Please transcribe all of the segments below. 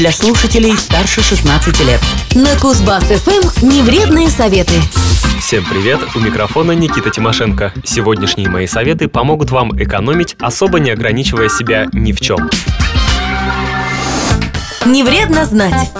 для слушателей старше 16 лет. На Кузбасс-ФМ невредные советы. Всем привет, у микрофона Никита Тимошенко. Сегодняшние мои советы помогут вам экономить, особо не ограничивая себя ни в чем. Не вредно знать.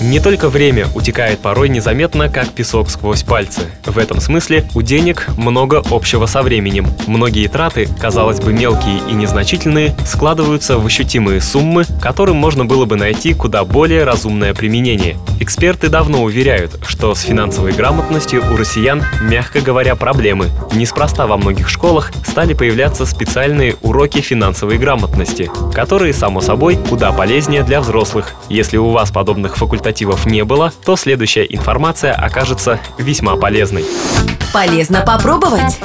Не только время утекает порой незаметно, как песок сквозь пальцы. В этом смысле у денег много общего со временем. Многие траты, казалось бы мелкие и незначительные, складываются в ощутимые суммы, которым можно было бы найти куда более разумное применение. Эксперты давно уверяют, что с финансовой грамотностью у россиян, мягко говоря, проблемы. Неспроста во многих школах стали появляться специальные уроки финансовой грамотности, которые, само собой, куда полезнее для взрослых. Если у вас подобных факультативов альтернативов не было, то следующая информация окажется весьма полезной. Полезно попробовать.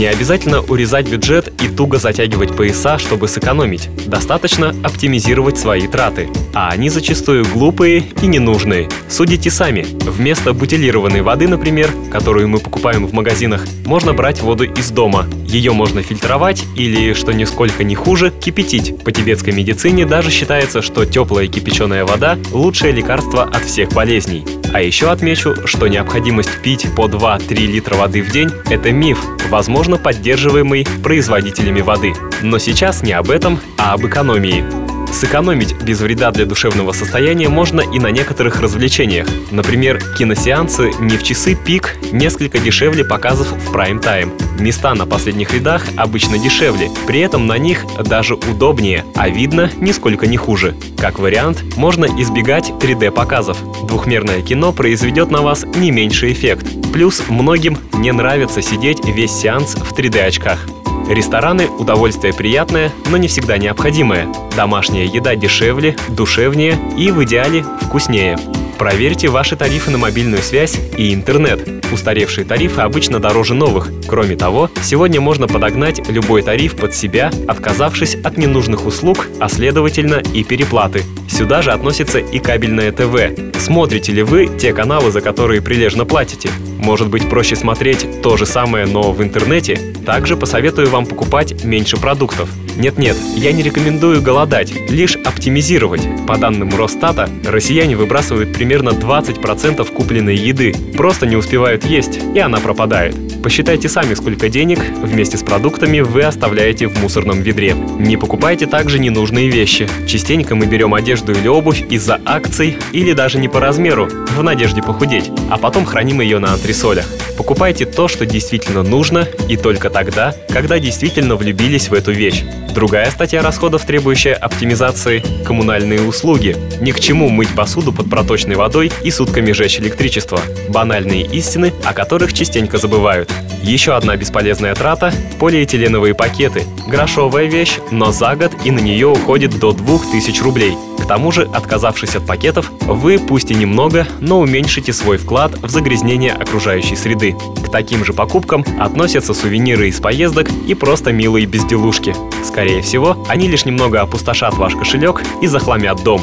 Не обязательно урезать бюджет и туго затягивать пояса, чтобы сэкономить. Достаточно оптимизировать свои траты. А они зачастую глупые и ненужные. Судите сами. Вместо бутилированной воды, например, которую мы покупаем в магазинах, можно брать воду из дома. Ее можно фильтровать или, что нисколько не хуже, кипятить. По тибетской медицине даже считается, что теплая кипяченая вода – лучшее лекарство от всех болезней. А еще отмечу, что необходимость пить по 2-3 литра воды в день – это миф, возможно, поддерживаемый производителями воды. Но сейчас не об этом, а об экономии. Сэкономить без вреда для душевного состояния можно и на некоторых развлечениях. Например, киносеансы не в часы пик несколько дешевле показов в прайм-тайм. Места на последних рядах обычно дешевле, при этом на них даже удобнее, а видно нисколько не хуже. Как вариант, можно избегать 3D-показов. Двухмерное кино произведет на вас не меньший эффект. Плюс многим не нравится сидеть весь сеанс в 3D-очках. Рестораны – удовольствие приятное, но не всегда необходимое. Домашняя еда дешевле, душевнее и в идеале вкуснее. Проверьте ваши тарифы на мобильную связь и интернет. Устаревшие тарифы обычно дороже новых. Кроме того, сегодня можно подогнать любой тариф под себя, отказавшись от ненужных услуг, а следовательно и переплаты. Сюда же относится и кабельное ТВ. Смотрите ли вы те каналы, за которые прилежно платите? Может быть проще смотреть то же самое, но в интернете? Также посоветую вам покупать меньше продуктов. Нет-нет, я не рекомендую голодать, лишь оптимизировать. По данным Росстата, россияне выбрасывают примерно 20% купленной еды, просто не успевают есть, и она пропадает. Посчитайте сами, сколько денег вместе с продуктами вы оставляете в мусорном ведре. Не покупайте также ненужные вещи. Частенько мы берем одежду или обувь из-за акций или даже не по размеру, в надежде похудеть, а потом храним ее на антресолях. Покупайте то, что действительно нужно, и только тогда, когда действительно влюбились в эту вещь. Другая статья расходов, требующая оптимизации – коммунальные услуги. Ни к чему мыть посуду под проточной водой и сутками жечь электричество. Банальные истины, о которых частенько забывают. Еще одна бесполезная трата – полиэтиленовые пакеты. Грошовая вещь, но за год и на нее уходит до 2000 рублей. К тому же, отказавшись от пакетов, вы, пусть и немного, но уменьшите свой вклад в загрязнение окружающей среды. К таким же покупкам относятся сувениры из поездок и просто милые безделушки. Скорее всего, они лишь немного опустошат ваш кошелек и захламят дом.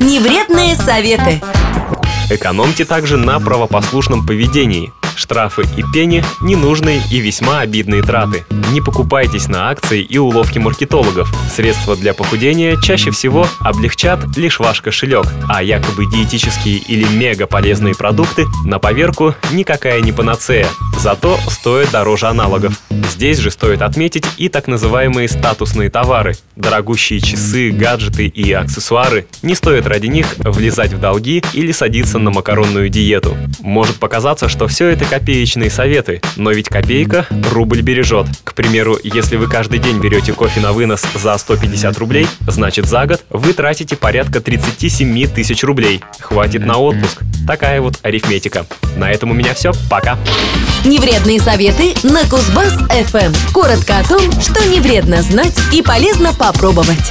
Невредные советы. Экономьте также на правопослушном поведении. Штрафы и пени – ненужные и весьма обидные траты. Не покупайтесь на акции и уловки маркетологов. Средства для похудения чаще всего облегчат лишь ваш кошелек, а якобы диетические или мега полезные продукты на поверку никакая не панацея, зато стоят дороже аналогов. Здесь же стоит отметить и так называемые статусные товары. Дорогущие часы, гаджеты и аксессуары. Не стоит ради них влезать в долги или садиться на макаронную диету. Может показаться, что все это копеечные советы, но ведь копейка рубль бережет. К примеру, если вы каждый день берете кофе на вынос за 150 рублей, значит за год вы тратите порядка 37 тысяч рублей. Хватит на отпуск. Такая вот арифметика. На этом у меня все. Пока. Невредные советы на Кузбасс ФМ. Коротко о том, что не вредно знать и полезно попробовать.